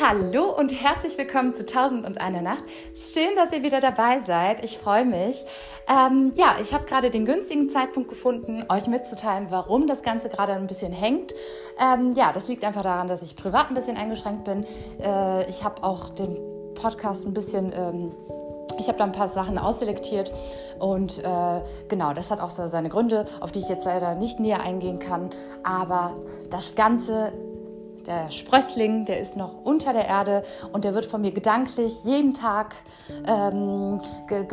Hallo und herzlich willkommen zu Tausend und eine Nacht. Schön, dass ihr wieder dabei seid. Ich freue mich. Ähm, ja, ich habe gerade den günstigen Zeitpunkt gefunden, euch mitzuteilen, warum das Ganze gerade ein bisschen hängt. Ähm, ja, das liegt einfach daran, dass ich privat ein bisschen eingeschränkt bin. Äh, ich habe auch den Podcast ein bisschen... Ähm, ich habe da ein paar Sachen ausselektiert und äh, genau, das hat auch so seine Gründe, auf die ich jetzt leider nicht näher eingehen kann. Aber das Ganze der Sprössling, der ist noch unter der Erde und der wird von mir gedanklich jeden Tag ähm,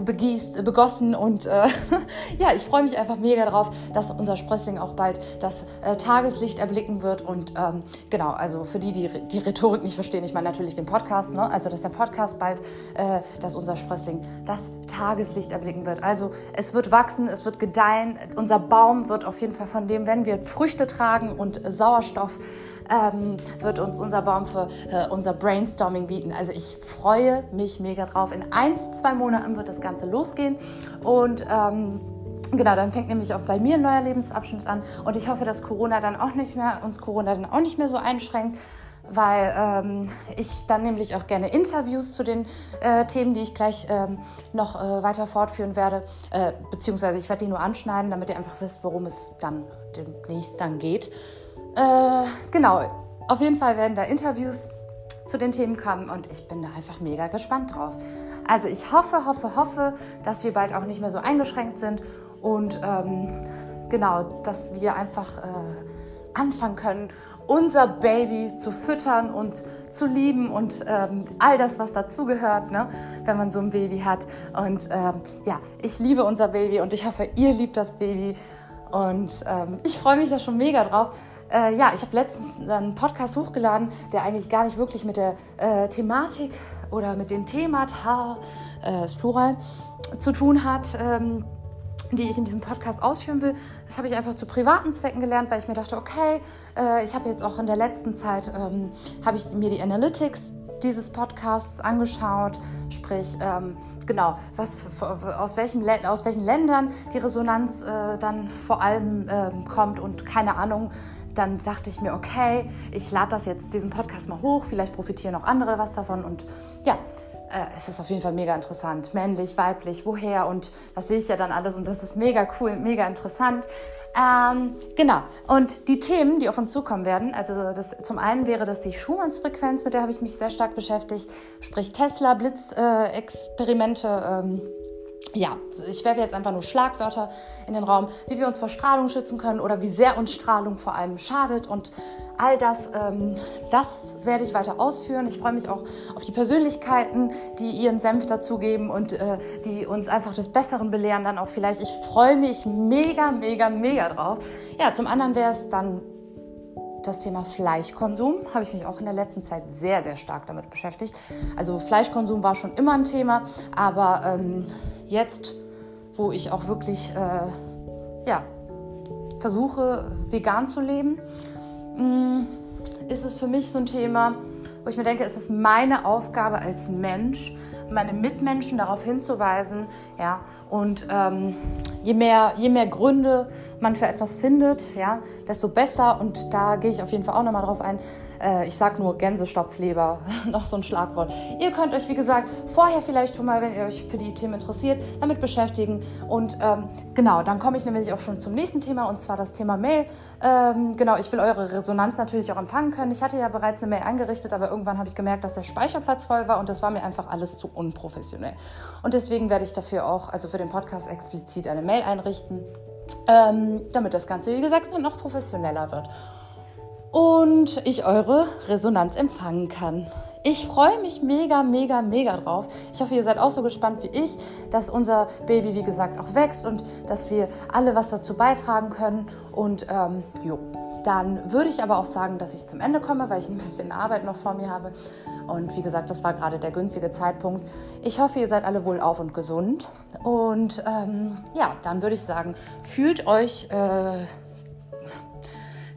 begießt, begossen. Und äh, ja, ich freue mich einfach mega darauf, dass unser Sprössling auch bald das äh, Tageslicht erblicken wird. Und ähm, genau, also für die, die die Rhetorik nicht verstehen, ich meine natürlich den Podcast, ne? also dass der Podcast bald, äh, dass unser Sprössling das Tageslicht erblicken wird. Also es wird wachsen, es wird gedeihen. Unser Baum wird auf jeden Fall von dem, wenn wir Früchte tragen und Sauerstoff, ähm, wird uns unser Baum für äh, unser Brainstorming bieten. Also ich freue mich mega drauf. In ein, zwei Monaten wird das Ganze losgehen und ähm, Genau, dann fängt nämlich auch bei mir ein neuer Lebensabschnitt an und ich hoffe, dass Corona dann auch nicht mehr, uns Corona dann auch nicht mehr so einschränkt, weil ähm, ich dann nämlich auch gerne Interviews zu den äh, Themen, die ich gleich ähm, noch äh, weiter fortführen werde, äh, beziehungsweise ich werde die nur anschneiden, damit ihr einfach wisst, worum es dann demnächst dann geht. Äh, genau, auf jeden Fall werden da Interviews zu den Themen kommen und ich bin da einfach mega gespannt drauf. Also ich hoffe, hoffe, hoffe, dass wir bald auch nicht mehr so eingeschränkt sind und ähm, genau, dass wir einfach äh, anfangen können, unser Baby zu füttern und zu lieben und ähm, all das, was dazugehört, ne, wenn man so ein Baby hat. Und ähm, ja, ich liebe unser Baby und ich hoffe, ihr liebt das Baby. Und ähm, ich freue mich da schon mega drauf. Äh, ja, ich habe letztens einen Podcast hochgeladen, der eigentlich gar nicht wirklich mit der äh, Thematik oder mit den Themata, äh, ist Plural, zu tun hat, ähm, die ich in diesem Podcast ausführen will. Das habe ich einfach zu privaten Zwecken gelernt, weil ich mir dachte, okay, äh, ich habe jetzt auch in der letzten Zeit, ähm, habe ich mir die Analytics dieses Podcasts angeschaut, sprich, ähm, genau, was aus, welchem, aus welchen Ländern die Resonanz äh, dann vor allem äh, kommt und keine Ahnung, dann dachte ich mir, okay, ich lade das jetzt, diesen Podcast mal hoch, vielleicht profitieren auch andere was davon und ja, äh, es ist auf jeden Fall mega interessant. Männlich, weiblich, woher und das sehe ich ja dann alles und das ist mega cool, mega interessant. Ähm, genau, und die Themen, die auf uns zukommen werden, also das, zum einen wäre das die Schumanns-Frequenz, mit der habe ich mich sehr stark beschäftigt, sprich Tesla, Blitzexperimente. Äh, ähm, ja, ich werfe jetzt einfach nur Schlagwörter in den Raum, wie wir uns vor Strahlung schützen können oder wie sehr uns Strahlung vor allem schadet. Und all das, ähm, das werde ich weiter ausführen. Ich freue mich auch auf die Persönlichkeiten, die ihren Senf dazugeben und äh, die uns einfach des Besseren belehren dann auch vielleicht. Ich freue mich mega, mega, mega drauf. Ja, zum anderen wäre es dann das Thema Fleischkonsum habe ich mich auch in der letzten Zeit sehr, sehr stark damit beschäftigt. Also Fleischkonsum war schon immer ein Thema, aber ähm, jetzt, wo ich auch wirklich äh, ja, versuche, vegan zu leben, mm, ist es für mich so ein Thema, wo ich mir denke, es ist meine Aufgabe als Mensch, meine Mitmenschen darauf hinzuweisen. Ja, und ähm, je, mehr, je mehr Gründe man für etwas findet, ja, desto besser. Und da gehe ich auf jeden Fall auch nochmal drauf ein. Äh, ich sage nur Gänsestopfleber, noch so ein Schlagwort. Ihr könnt euch, wie gesagt, vorher vielleicht schon mal, wenn ihr euch für die Themen interessiert, damit beschäftigen. Und ähm, genau, dann komme ich nämlich auch schon zum nächsten Thema und zwar das Thema Mail. Ähm, genau, ich will eure Resonanz natürlich auch empfangen können. Ich hatte ja bereits eine Mail eingerichtet, aber irgendwann habe ich gemerkt, dass der Speicherplatz voll war und das war mir einfach alles zu unprofessionell. Und deswegen werde ich dafür auch, also für den Podcast explizit eine Mail einrichten ähm, damit das Ganze, wie gesagt, noch professioneller wird und ich eure Resonanz empfangen kann. Ich freue mich mega, mega, mega drauf. Ich hoffe, ihr seid auch so gespannt wie ich, dass unser Baby, wie gesagt, auch wächst und dass wir alle was dazu beitragen können. Und ähm, jo, dann würde ich aber auch sagen, dass ich zum Ende komme, weil ich ein bisschen Arbeit noch vor mir habe. Und wie gesagt, das war gerade der günstige Zeitpunkt. Ich hoffe, ihr seid alle wohl auf und gesund. Und ähm, ja, dann würde ich sagen, fühlt euch, äh,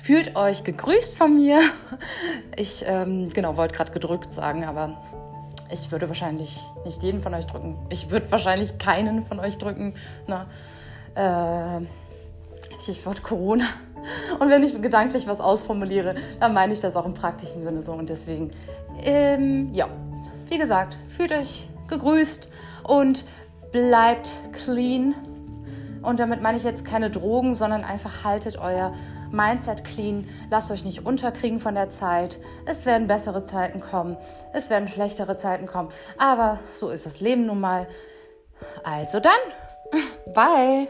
fühlt euch gegrüßt von mir. Ich ähm, genau wollte gerade gedrückt sagen, aber ich würde wahrscheinlich nicht jeden von euch drücken. Ich würde wahrscheinlich keinen von euch drücken. Ne? Äh, Stichwort Corona. Und wenn ich gedanklich was ausformuliere, dann meine ich das auch im praktischen Sinne so. Und deswegen Ähm, ja, wie gesagt, fühlt euch gegrüßt und bleibt clean. Und damit meine ich jetzt keine Drogen, sondern einfach haltet euer Mindset clean. Lasst euch nicht unterkriegen von der Zeit. Es werden bessere Zeiten kommen. Es werden schlechtere Zeiten kommen. Aber so ist das Leben nun mal. Also dann, bye.